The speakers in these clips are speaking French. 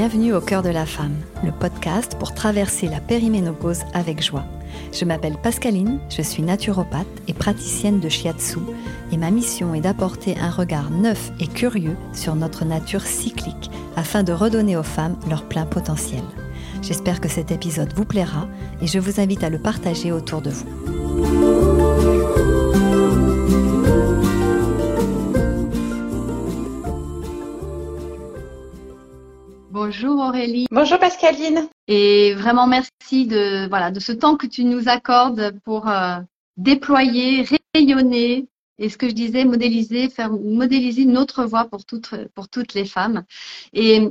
Bienvenue au cœur de la femme, le podcast pour traverser la périménopause avec joie. Je m'appelle Pascaline, je suis naturopathe et praticienne de shiatsu et ma mission est d'apporter un regard neuf et curieux sur notre nature cyclique afin de redonner aux femmes leur plein potentiel. J'espère que cet épisode vous plaira et je vous invite à le partager autour de vous. Bonjour Aurélie. Bonjour Pascaline. Et vraiment merci de voilà de ce temps que tu nous accordes pour euh, déployer, rayonner et ce que je disais modéliser, faire modéliser notre voix pour toutes pour toutes les femmes. Et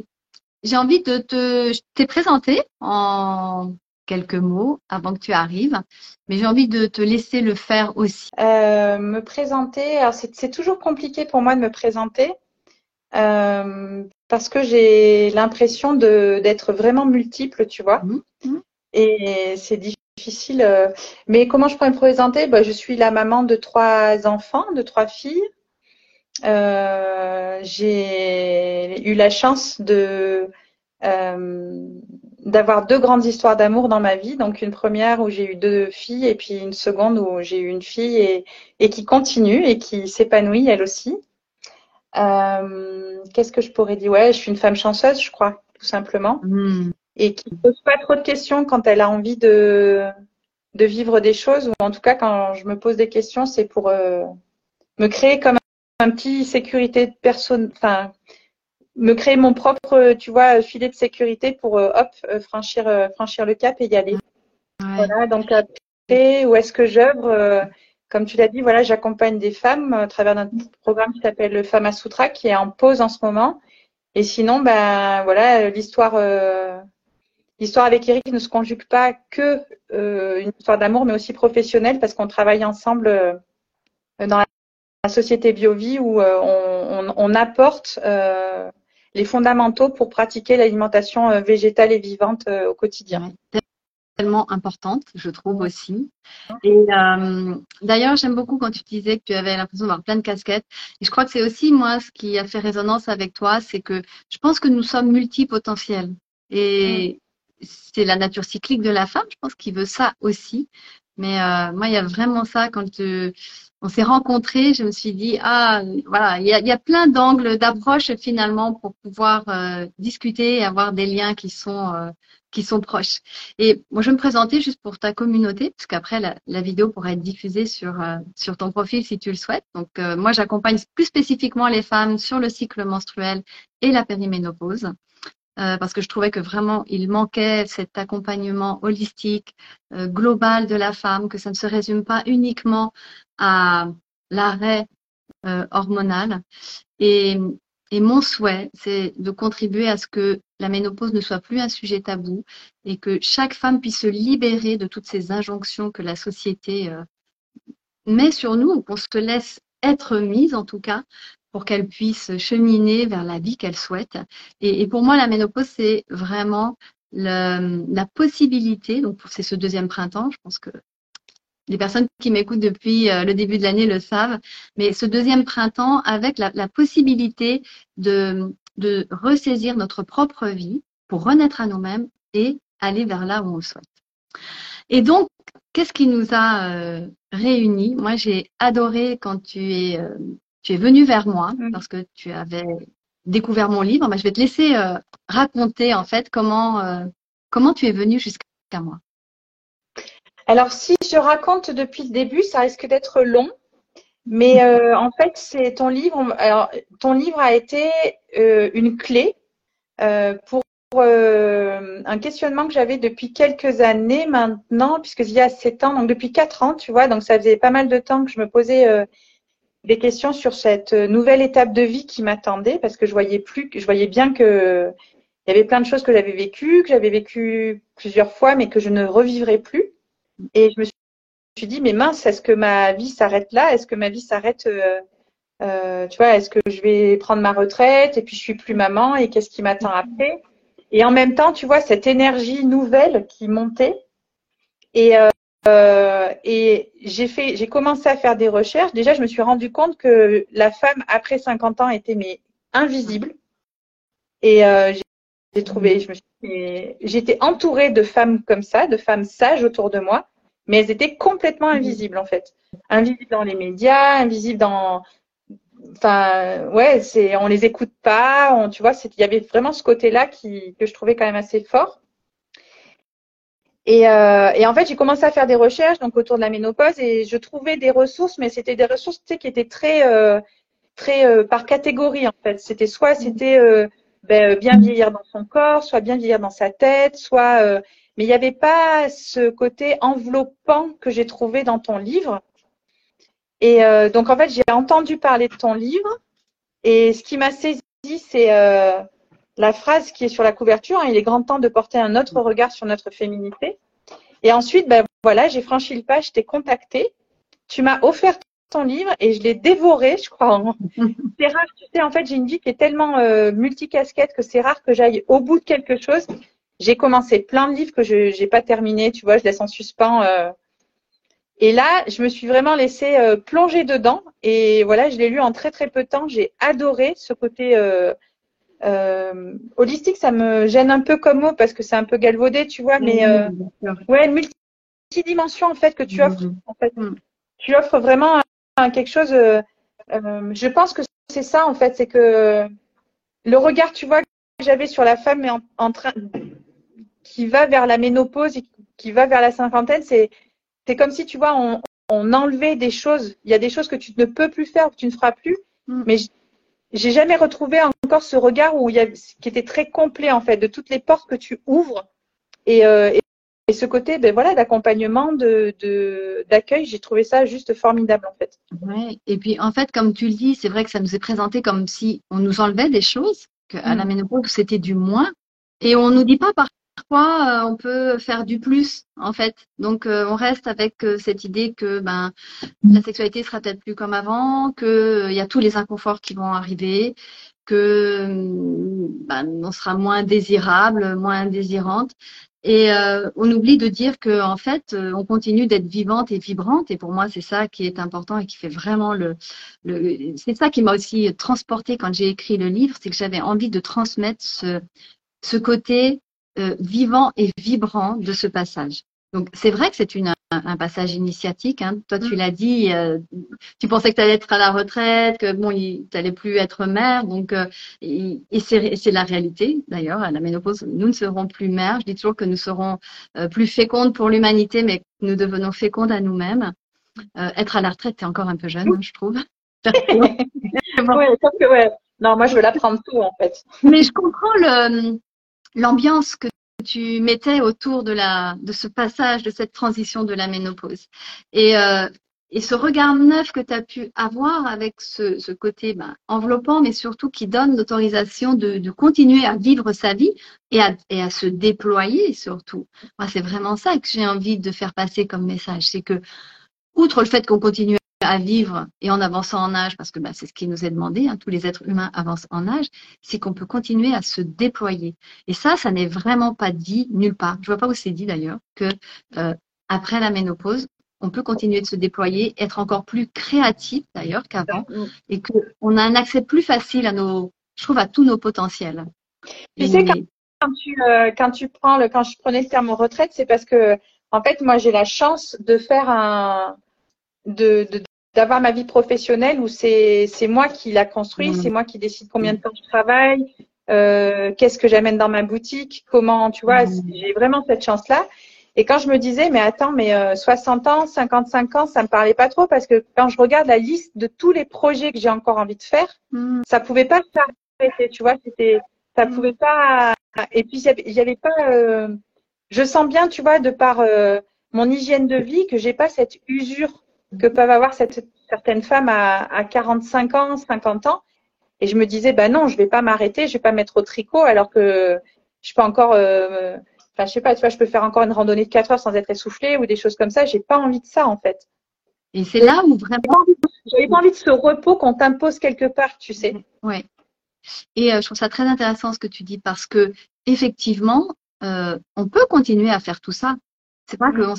j'ai envie de te te présenter en quelques mots avant que tu arrives, mais j'ai envie de te laisser le faire aussi. Euh, me présenter, alors c'est toujours compliqué pour moi de me présenter. Euh, parce que j'ai l'impression d'être vraiment multiple, tu vois. Mmh. Mmh. Et c'est difficile. Euh, mais comment je pourrais me présenter? Bah, Je suis la maman de trois enfants, de trois filles. Euh, j'ai eu la chance de euh, d'avoir deux grandes histoires d'amour dans ma vie. Donc une première où j'ai eu deux filles et puis une seconde où j'ai eu une fille et, et qui continue et qui s'épanouit elle aussi. Euh, qu'est-ce que je pourrais dire? Ouais, je suis une femme chanceuse, je crois, tout simplement. Hmm. Et qui ne pose pas trop de questions quand elle a envie de, de vivre des choses. Ou en tout cas, quand je me pose des questions, c'est pour euh, me créer comme un, petit sécurité de personne. Enfin, me créer mon propre, tu vois, filet de sécurité pour euh, hop, franchir, franchir le cap et y aller. Voilà, donc après, où est-ce que j'œuvre? Comme tu l'as dit, voilà, j'accompagne des femmes à travers notre programme qui s'appelle le Fama Sutra, qui est en pause en ce moment. Et sinon, ben voilà, l'histoire, euh, l'histoire avec Eric ne se conjugue pas que euh, une histoire d'amour, mais aussi professionnelle, parce qu'on travaille ensemble euh, dans la société BioVie où on, apporte les fondamentaux pour pratiquer l'alimentation végétale et vivante au quotidien importante, je trouve aussi. Et euh, d'ailleurs, j'aime beaucoup quand tu disais que tu avais l'impression d'avoir plein de casquettes. Et je crois que c'est aussi moi ce qui a fait résonance avec toi, c'est que je pense que nous sommes multipotentiels. Et c'est la nature cyclique de la femme, je pense, qui veut ça aussi. Mais euh, moi, il y a vraiment ça quand euh, on s'est rencontrés, je me suis dit ah voilà, il y a, y a plein d'angles d'approche finalement pour pouvoir discuter et avoir des liens qui sont qui sont proches. Et moi, je vais me présenter juste pour ta communauté, parce qu'après, la, vidéo pourra être diffusée sur, euh, sur ton profil si tu le souhaites. Donc, euh, moi, j'accompagne plus spécifiquement les femmes sur le cycle menstruel et la périménopause, euh, parce que je trouvais que vraiment, il manquait cet accompagnement holistique, global de la femme, que ça ne se résume pas uniquement à l'arrêt hormonal. Et, et mon souhait, c'est de contribuer à ce que la ménopause ne soit plus un sujet tabou et que chaque femme puisse se libérer de toutes ces injonctions que la société euh, met sur nous ou qu'on se laisse être mise en tout cas pour qu'elle puisse cheminer vers la vie qu'elle souhaite. Et, pour moi, la ménopause, c'est vraiment la possibilité, donc c'est ce deuxième printemps, je pense que les personnes qui m'écoutent depuis euh, le début de l'année le savent, mais ce deuxième printemps avec la, possibilité de, de ressaisir notre propre vie pour renaître à nous-mêmes et aller vers là où on le souhaite. Et donc, qu'est-ce qui nous a euh, réunis? Moi, j'ai adoré quand tu es, euh, tu es venu vers moi mmh. parce que tu avais découvert mon livre. je vais te laisser raconter en fait comment, comment tu es venu jusqu'à moi. Alors, si je raconte depuis le début, ça risque d'être long. Mais euh, en fait, c'est ton livre. Alors, ton livre a été euh, une clé euh, pour un questionnement que j'avais depuis quelques années maintenant, puisque il y a sept ans, donc depuis quatre ans, tu vois. Donc, ça faisait pas mal de temps que je me posais des questions sur cette nouvelle étape de vie qui m'attendait, parce que je voyais plus, je voyais bien que il y avait plein de choses que j'avais vécues, que j'avais vécues plusieurs fois, mais que je ne revivrais plus. Et je me suis dit, mais mince, est-ce que ma vie s'arrête là? Est-ce que ma vie s'arrête euh, euh, Tu vois, est-ce que je vais prendre ma retraite et puis je suis plus maman et qu'est-ce qui m'attend après? Et en même temps, tu vois, cette énergie nouvelle qui montait. Et, euh, et j'ai fait, j'ai commencé à faire des recherches. Déjà, je me suis rendu compte que la femme après 50 ans était mais invisible. Et j'ai trouvé, je me j'étais entourée de femmes comme ça, de femmes sages autour de moi, mais elles étaient complètement invisibles en fait, invisibles dans les médias, invisibles dans, enfin, ouais, c'est, on les écoute pas, on, tu vois, il y avait vraiment ce côté-là qui que je trouvais quand même assez fort. Et, euh, et, en fait, j'ai commencé à faire des recherches donc autour de la ménopause et je trouvais des ressources, mais c'était des ressources tu sais, qui étaient très, euh, très euh, par catégorie en fait. C'était soit c'était euh, ben, bien vieillir dans son corps, soit bien vieillir dans sa tête, soit. Euh, mais il n'y avait pas ce côté enveloppant que j'ai trouvé dans ton livre. Et donc en fait, j'ai entendu parler de ton livre et ce qui m'a saisi, c'est la phrase qui est sur la couverture. Hein, il est grand temps de porter un autre regard sur notre féminité. Et ensuite, ben voilà, j'ai franchi le pas, je t'ai contacté. Tu m'as offert ton livre et je l'ai dévoré, je crois. c'est rare, tu sais, en fait, j'ai une vie qui est tellement euh, multicasquette que c'est rare que j'aille au bout de quelque chose. J'ai commencé plein de livres que je n'ai pas terminé, tu vois, je laisse en suspens. Euh. Et là, je me suis vraiment laissée euh, plonger dedans. Et voilà, je l'ai lu en très très peu de temps. J'ai adoré ce côté euh, euh, holistique. Ça me gêne un peu comme mot parce que c'est un peu galvaudé, tu vois. Mais ouais, multidimension en fait que tu offres. En fait, tu offres vraiment quelque chose. Euh, euh, je pense que c'est ça en fait, c'est que le regard, tu vois, que j'avais sur la femme mais en, train qui va vers la ménopause, qui va vers la cinquantaine, c'est c'est comme si tu vois on, on enlevait des choses. Il y a des choses que tu ne peux plus faire, que tu ne feras plus. Mm. Mais j'ai jamais retrouvé encore ce regard où il y a, qui était très complet en fait de toutes les portes que tu ouvres et, euh, et ce côté, ben voilà, d'accompagnement, de, d'accueil, j'ai trouvé ça juste formidable en fait. Ouais. Et puis en fait, comme tu le dis, c'est vrai que ça nous est présenté comme si on nous enlevait des choses, qu'à la mm. ménopause c'était du moins, et on nous dit pas parfois euh, on peut faire du plus en fait. Donc euh, on reste avec euh, cette idée que ben la sexualité sera peut-être plus comme avant, que il y a tous les inconforts qui vont arriver, que ben, on sera moins désirable, moins désirante. Et euh, on oublie de dire que en fait, euh, on continue d'être vivante et vibrante. Et pour moi, c'est ça qui est important et qui fait vraiment le. le c'est ça qui m'a aussi transporté quand j'ai écrit le livre, c'est que j'avais envie de transmettre ce, ce côté euh, vivant et vibrant de ce passage. Donc c'est vrai que c'est une un, passage initiatique. Hein. Toi, tu mm. l'as dit, euh, tu pensais que tu allais être à la retraite, que bon, tu n'allais plus être mère. Donc, euh, et, c'est la réalité d'ailleurs. À la ménopause, nous ne serons plus mères. Je dis toujours que nous serons euh, plus fécondes pour l'humanité, mais nous devenons fécondes à nous-mêmes. être à la retraite, tu es encore un peu jeune, hein, je trouve. ouais, Non, moi, je veux l'apprendre tout en fait. mais je comprends l'ambiance que tu mettais autour de, la, de ce passage, de cette transition de la ménopause. Et, euh, et ce regard neuf que tu as pu avoir avec ce, côté ben, enveloppant, mais surtout qui donne l'autorisation de, de, continuer à vivre sa vie et à, et à se déployer surtout. Moi, c'est vraiment ça que j'ai envie de faire passer comme message. C'est que, outre le fait qu'on continue à vivre et en avançant en âge, parce que bah, c'est ce qui nous est demandé, hein, tous les êtres humains avancent en âge, c'est qu'on peut continuer à se déployer. Et ça, ça n'est vraiment pas dit nulle part. Je vois pas où c'est dit d'ailleurs que euh, après la ménopause, on peut continuer de se déployer, être encore plus créatif d'ailleurs qu'avant, et qu'on a un accès plus facile à nos, je trouve, à tous nos potentiels. Tu sais, quand, tu, euh, quand tu prends le, quand je prenais le terme retraite, c'est parce que, en fait, moi, j'ai la chance de faire un, de, d'avoir ma vie professionnelle où c'est moi qui la construis, c'est moi qui décide combien de temps je travaille, euh, qu'est-ce que j'amène dans ma boutique, comment, tu vois, j'ai vraiment cette chance-là. Et quand je me disais, mais attends, mais 60 euh, ans, 55 ans, ça me parlait pas trop parce que quand je regarde la liste de tous les projets que j'ai encore envie de faire, mmh. ça pouvait pas s'arrêter, tu vois, c'était, ça pouvait pas. Et puis il y avait pas. Euh, je sens bien, tu vois, de par euh, mon hygiène de vie, que j'ai pas cette usure que peuvent avoir cette, certaines femmes à, à 45 ans, 50 ans. Et je me disais, bah non, je vais pas m'arrêter, je vais pas mettre au tricot alors que je peux encore, euh, enfin, je sais pas, tu vois, je peux faire encore une randonnée de 4 heures sans être essoufflée ou des choses comme ça. J'ai pas envie de ça, en fait. Et c'est là où vraiment. J'avais pas envie de ce repos qu'on t'impose quelque part, tu sais. Ouais. Et euh, je trouve ça très intéressant ce que tu dis parce que effectivement, euh, on peut continuer à faire tout ça. C'est pas qu'on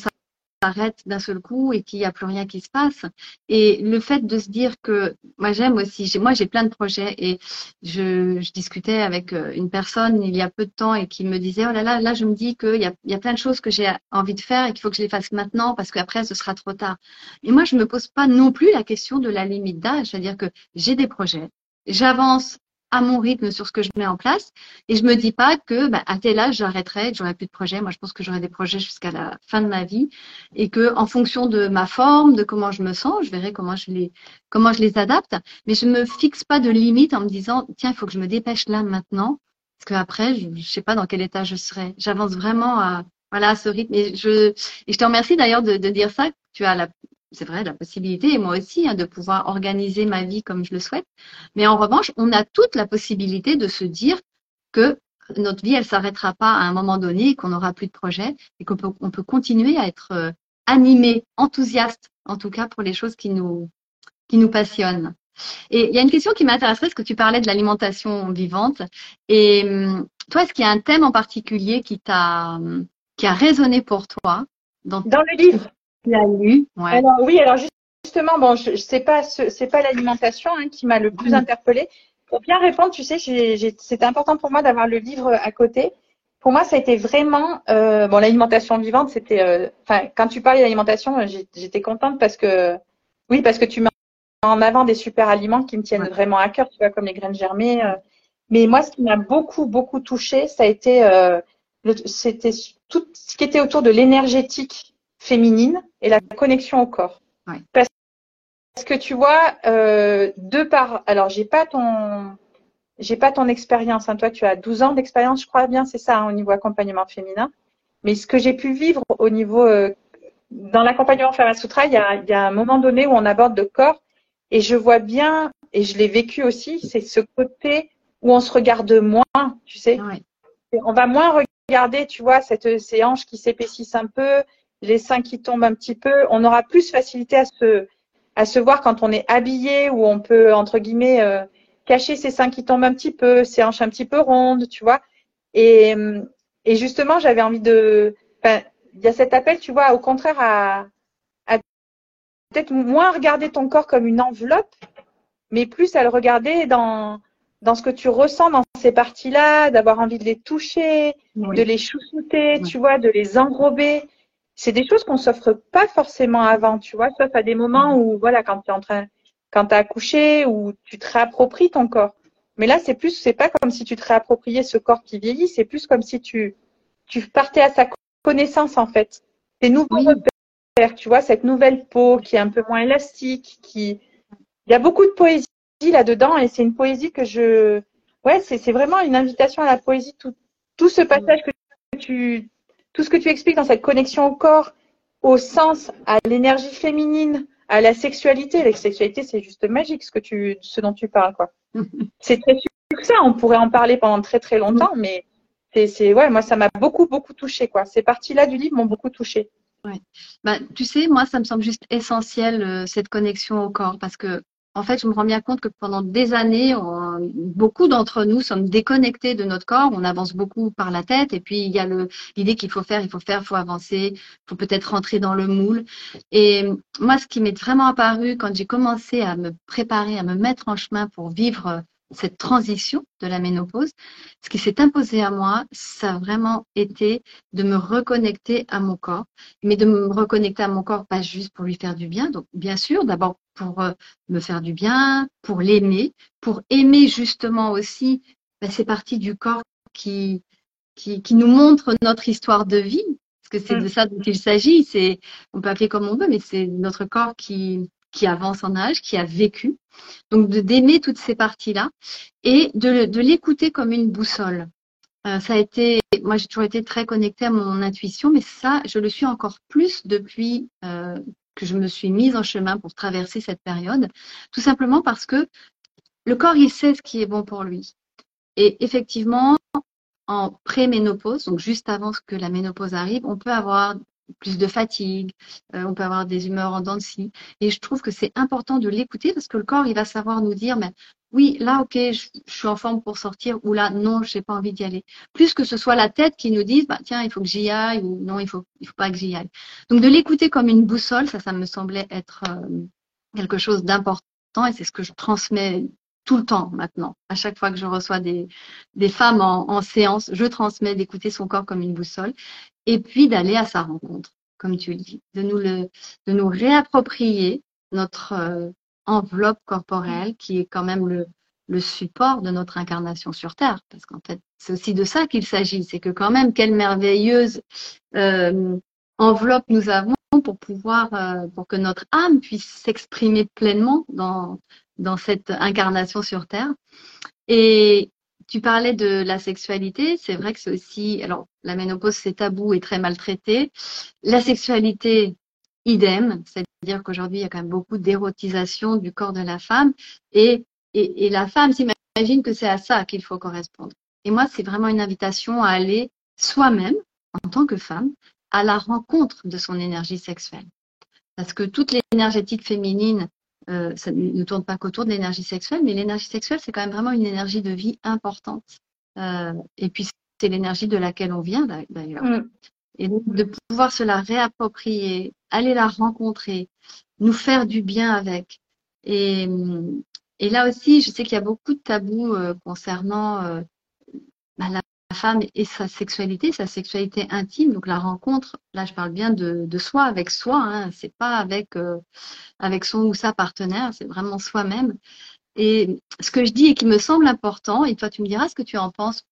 s'arrête d'un seul coup et qu'il n'y a plus rien qui se passe. Et le fait de se dire que moi j'aime aussi, moi j'ai plein de projets et je, je, discutais avec euh, une personne il y a peu de temps et qui me disait oh là là, là je me dis qu'il y a, y a plein de choses que j'ai envie de faire et qu'il faut que je les fasse maintenant parce qu'après ce sera trop tard. Et moi je me pose pas non plus la question de la limite d'âge, c'est-à-dire que j'ai des projets, j'avance à mon rythme sur ce que je mets en place. Et je me dis pas que bah, à tel âge j'arrêterai, que j'aurai plus de projets. Moi, je pense que j'aurai des projets jusqu'à la fin de ma vie et que en fonction de ma forme, de comment je me sens, je verrai comment je les comment je les adapte. Mais je me fixe pas de limite en me disant tiens, il faut que je me dépêche là maintenant parce qu'après, je, je sais pas dans quel état je serai. J'avance vraiment à voilà à ce rythme. Et je et je te remercie d'ailleurs de, de dire ça. Tu as la c'est vrai, la possibilité, et moi aussi, hein, de pouvoir organiser ma vie comme je le souhaite. Mais en revanche, on a toute la possibilité de se dire que notre vie, elle s'arrêtera pas à un moment donné, qu'on n'aura plus de projet, et qu'on peut, on peut continuer à être euh, animé, enthousiaste, en tout cas pour les choses qui nous, qui nous passionnent. Et il y a une question qui m'intéresserait, parce que tu parlais de l'alimentation vivante. Et hum, toi, est-ce qu'il y a un thème en particulier qui t'a, qui a résonné pour toi dans, dans le livre Alors oui, alors justement, bon, je, sais pas, c'est pas l'alimentation hein, qui m'a le plus interpellée. Pour bien répondre, tu sais, c'était important pour moi d'avoir le livre à côté. Pour moi, ça a été vraiment, euh, bon, l'alimentation vivante, c'était, euh, enfin, quand tu parlais d'alimentation, j'étais contente parce que, oui, parce que tu mets en avant des super aliments qui me tiennent vraiment à cœur, tu vois, comme les graines germées. Euh. Mais moi, ce qui m'a beaucoup, beaucoup touché, ça a été, c'était tout ce qui était autour de l'énergétique féminine et la connexion au corps. Parce, que tu vois, euh, de par, alors j'ai pas ton, j'ai pas ton expérience. Hein. Toi, tu as 12 ans d'expérience, je crois bien, c'est ça, hein, au niveau accompagnement féminin. Mais ce que j'ai pu vivre au niveau, euh, dans l'accompagnement Femme Sutra, il y, a, il y a un moment donné où on aborde le corps et je vois bien, et je l'ai vécu aussi, c'est ce côté où on se regarde moins, tu sais. On va moins regarder, tu vois, cette, ces hanches qui s'épaississent un peu, les seins qui tombent un petit peu, on aura plus facilité à se, à se voir quand on est habillé ou on peut, entre guillemets, euh, cacher ses seins qui tombent un petit peu, ses hanches un petit peu rondes, tu vois. Et, et justement, j'avais envie de. il y a cet appel, tu vois, au contraire, à, à peut-être moins regarder ton corps comme une enveloppe, mais plus à le regarder dans, dans ce que tu ressens dans ces parties-là, d'avoir envie de les toucher, de les chouchouter, tu vois, de les enrober c'est des choses qu'on s'offre pas forcément avant, tu vois, sauf à des moments où, voilà, quand tu es en train, quand tu as accouché, ou tu te réappropries ton corps. Mais là, c'est plus, c'est pas comme si tu te réappropriais ce corps qui vieillit, c'est plus comme si tu, tu partais à sa connaissance, en fait. Tes nouveaux repères, tu vois, cette nouvelle peau qui est un peu moins élastique, qui, il y a beaucoup de poésie là-dedans, et c'est une poésie que je, ouais, c'est vraiment une invitation à la poésie, tout, tout ce passage que tu, tout ce que tu expliques dans cette connexion au corps, au sens, à l'énergie féminine, à la sexualité. La sexualité, c'est juste magique ce que tu, ce dont tu parles, quoi. c'est très ça. On pourrait en parler pendant très très longtemps, mais c'est, ouais, moi ça m'a beaucoup beaucoup touché, quoi. Ces parties-là du livre m'ont beaucoup touché. Ouais. Bah, tu sais, moi, ça me semble juste essentiel, euh, cette connexion au corps, parce que en fait, je me rends bien compte que pendant des années, beaucoup d'entre nous sommes déconnectés de notre corps. On avance beaucoup par la tête. Et puis, il y a l'idée qu'il faut faire, il faut faire, il faut avancer, il faut peut-être rentrer dans le moule. Et moi, ce qui m'est vraiment apparu quand j'ai commencé à me préparer, à me mettre en chemin pour vivre cette transition de la ménopause, ce qui s'est imposé à moi, ça a vraiment été de me reconnecter à mon corps, mais de me reconnecter à mon corps pas juste pour lui faire du bien. Donc, bien sûr, d'abord pour euh, me faire du bien, pour l'aimer, pour aimer justement aussi ben, ces parties du corps qui, qui, qui nous montrent notre histoire de vie, parce que c'est de ça dont il s'agit. C'est, on peut appeler comme on veut, mais c'est notre corps qui, qui avance en âge, qui a vécu. Donc d'aimer toutes ces parties-là et de, l'écouter comme une boussole. Euh, ça a été, moi j'ai toujours été très connectée à mon intuition, mais ça, je le suis encore plus depuis euh, que je me suis mise en chemin pour traverser cette période, tout simplement parce que le corps, il sait ce qui est bon pour lui. Et effectivement, en pré-ménopause, donc juste avant que la ménopause arrive, on peut avoir plus de fatigue, euh, on peut avoir des humeurs en dents de scie. Et je trouve que c'est important de l'écouter parce que le corps, il va savoir nous dire, mais oui, là, ok, je, suis en forme pour sortir, ou là, non, je n'ai pas envie d'y aller. Plus que ce soit la tête qui nous dise, bah, tiens, il faut que j'y aille, ou non, il faut, il faut pas que j'y aille. Donc, de l'écouter comme une boussole, ça, ça me semblait être euh, quelque chose d'important, et c'est ce que je transmets tout le temps maintenant. À chaque fois que je reçois des, femmes en séance, je transmets d'écouter son corps comme une boussole, et puis d'aller à sa rencontre, comme tu le dis, de nous le, de nous réapproprier notre euh, enveloppe corporelle qui est quand même le, support de notre incarnation sur Terre. Parce qu'en fait, c'est aussi de ça qu'il s'agit. C'est que quand même, quelle merveilleuse euh, enveloppe nous avons pour pouvoir, euh, pour que notre âme puisse s'exprimer pleinement dans, dans cette incarnation sur Terre. Et tu parlais de la sexualité, c'est vrai que c'est aussi, alors la ménopause c'est tabou et très maltraité. La sexualité, idem, c'est-à-dire qu'aujourd'hui, il y a quand même beaucoup d'érotisation du corps de la femme et, et, et la femme s'imagine que c'est à ça qu'il faut correspondre. Et moi, c'est vraiment une invitation à aller soi-même, en tant que femme, à la rencontre de son énergie sexuelle. Parce que toute l'énergétique féminine, euh, ça ne tourne pas qu'autour de l'énergie sexuelle, mais l'énergie sexuelle, c'est quand même vraiment une énergie de vie importante. Euh, et puis, c'est l'énergie de laquelle on vient d'ailleurs. Mm. Et donc, de pouvoir se la réapproprier, aller la rencontrer, nous faire du bien avec. Et, et là aussi, je sais qu'il y a beaucoup de tabous euh, concernant euh, bah, la femme et sa sexualité, sa sexualité intime. Donc la rencontre, là je parle bien de, de soi avec soi, hein, c'est pas avec euh, avec son ou sa partenaire, c'est vraiment soi-même. Et ce que je dis et qui me semble important, et toi tu me diras ce que tu en penses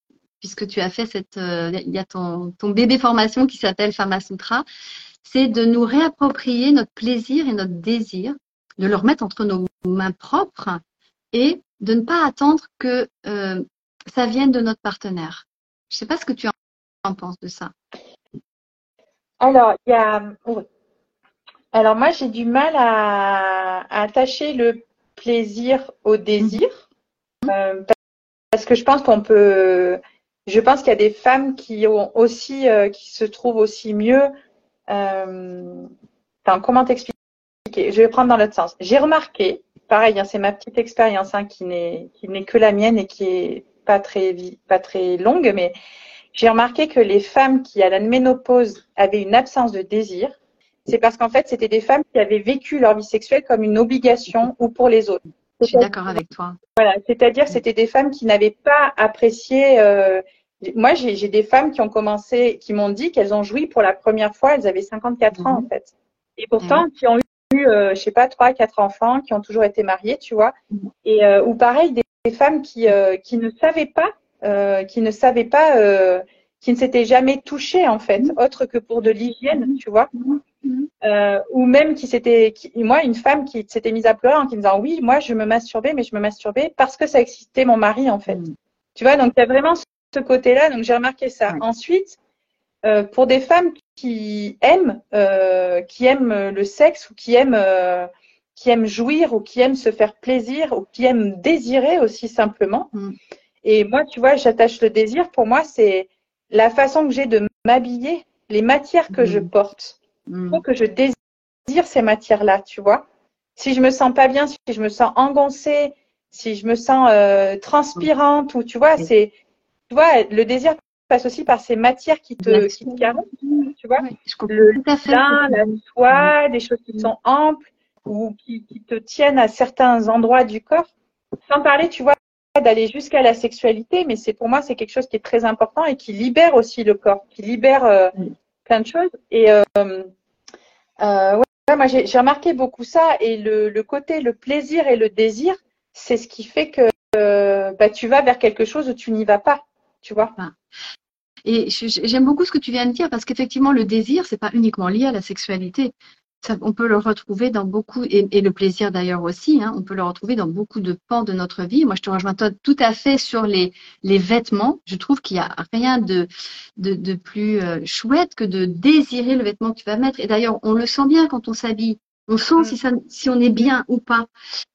puisque tu as fait cette, euh, il y a ton, ton bébé formation qui s'appelle Fama Sutra, c'est de nous réapproprier notre plaisir et notre désir, de le remettre entre nos mains propres et de ne pas attendre que euh, ça vienne de notre partenaire. Je ne sais pas ce que tu en penses de ça. Alors, il y a. Alors, moi, j'ai du mal à, attacher le plaisir au désir. Mmh. Euh, parce que je pense qu'on peut je pense qu'il y a des femmes qui ont aussi, euh, qui se trouvent aussi mieux. Euh, comment t'expliquer? Je vais prendre dans l'autre sens. J'ai remarqué, pareil, hein, c'est ma petite expérience hein, qui n'est que la mienne et qui est pas très pas très longue, mais j'ai remarqué que les femmes qui à la ménopause avaient une absence de désir, c'est parce qu'en fait c'était des femmes qui avaient vécu leur vie sexuelle comme une obligation ou pour les autres. Je suis d'accord avec toi. Voilà, c'est-à-dire c'était des femmes qui n'avaient pas apprécié euh, moi, j'ai des femmes qui ont commencé, qui m'ont dit qu'elles ont joui pour la première fois, elles avaient 54 ans en mhm. fait. Et pourtant, qui ont eu, euh, je sais pas, trois, quatre enfants, qui ont toujours été mariées, tu vois. Mhm. Et euh, ou pareil, des, femmes qui euh, qui ne savaient pas, euh, qui ne savaient pas, euh, qui ne s'étaient jamais touchées en fait, mhm. autre que pour de l'hygiène, tu vois. ou même qui s'était, moi, une femme qui s'était mise à pleurer en disant oui, moi, je me masturbais, mais je me masturbais parce que ça excitait mon mari en fait. Tu vois, donc il y a vraiment ce côté-là, donc j'ai remarqué ça. Ensuite, euh, pour des femmes qui aiment, euh, qui aiment le sexe ou qui aiment, qui aiment jouir ou qui aiment se faire plaisir ou qui aiment désirer aussi simplement. Mm. Et moi, tu vois, j'attache le désir. Pour moi, c'est la façon que j'ai de m'habiller, les matières que je mm. porte. Il mm. faut que je désire ces matières-là, tu vois. Si je me sens pas bien, si je me sens engoncée, si je me sens transpirante ou tu vois, c'est tu vois, le désir passe aussi par ces matières qui te, qui te caressent, tu vois. le lin, la soie, des choses qui sont amples ou qui, qui, te tiennent à certains endroits du corps. Sans parler, tu vois, d'aller jusqu'à la sexualité, mais c'est pour moi, c'est quelque chose qui est très important et qui libère aussi le corps, qui libère euh, plein de choses. Et euh, euh, ouais, moi, j'ai remarqué beaucoup ça et le, le côté, le plaisir et le désir, c'est ce qui fait que euh, bah, tu vas vers quelque chose où tu n'y vas pas tu vois. Et j'aime beaucoup ce que tu viens de dire parce qu'effectivement, le désir, c'est pas uniquement lié à la sexualité. Ça, on peut le retrouver dans beaucoup, et, le plaisir d'ailleurs aussi, hein, on peut le retrouver dans beaucoup de pans de notre vie. Moi, je te rejoins tout à fait sur les, les vêtements. Je trouve qu'il n'y a rien de, de, de plus euh, chouette que de désirer le vêtement que tu vas mettre. Et d'ailleurs, on le sent bien quand on s'habille. On sent mm. si, ça, si on est bien ou pas.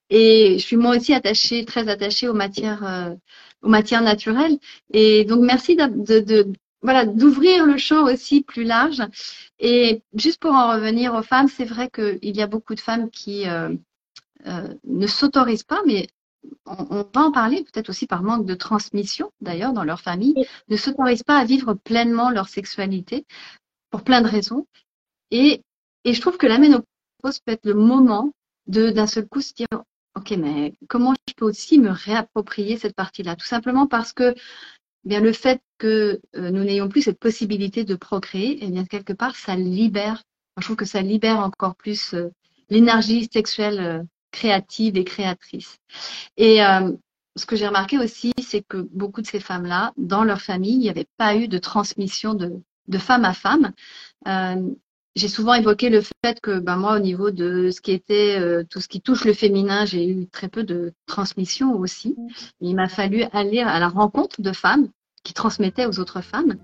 Et je suis moi aussi attachée, très attachée aux matières, euh, aux matières naturelles. Et donc merci de, de, voilà d'ouvrir le champ aussi plus large. Et juste pour en revenir aux femmes, c'est vrai qu'il y a beaucoup de femmes qui euh, euh, ne s'autorisent pas, mais on, va en parler peut-être aussi par manque de transmission d'ailleurs dans leur famille, ne s'autorisent pas à vivre pleinement leur sexualité pour plein de raisons. Et, et je trouve que la ménopause peut être le moment de d'un seul coup se dire ok mais comment je peux aussi me réapproprier cette partie-là? Tout simplement parce que eh bien le fait que euh, nous n'ayons plus cette possibilité de procréer eh bien quelque part ça libère je trouve que ça libère encore plus euh, l'énergie sexuelle euh, créative et créatrice. Et ce que j'ai remarqué aussi, c'est que beaucoup de ces femmes-là, dans leur famille, il n'y avait pas eu de transmission de, de femme à femme j'ai souvent évoqué le fait que ben, moi, au niveau de ce qui était euh, tout ce qui touche le féminin, j'ai eu très peu de transmission aussi. Il m'a fallu aller à la rencontre de femmes qui transmettaient aux autres femmes.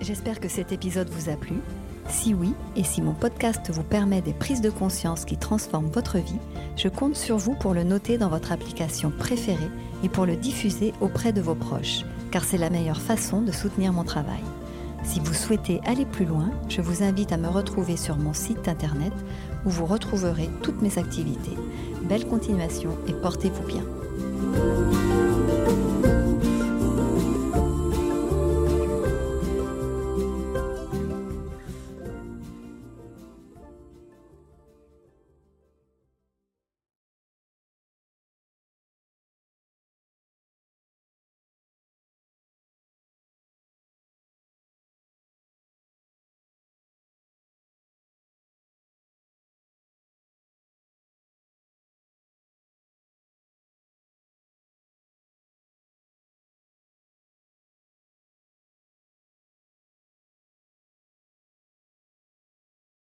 J'espère que cet épisode vous a plu. Si oui, et si mon podcast vous permet des prises de conscience qui transforment votre vie, je compte sur vous pour le noter dans votre application préférée et pour le diffuser auprès de vos proches, car c'est la meilleure façon de soutenir mon travail. Si vous souhaitez aller plus loin, je vous invite à me retrouver sur mon site internet où vous retrouverez toutes mes activités. Belle continuation et portez-vous bien.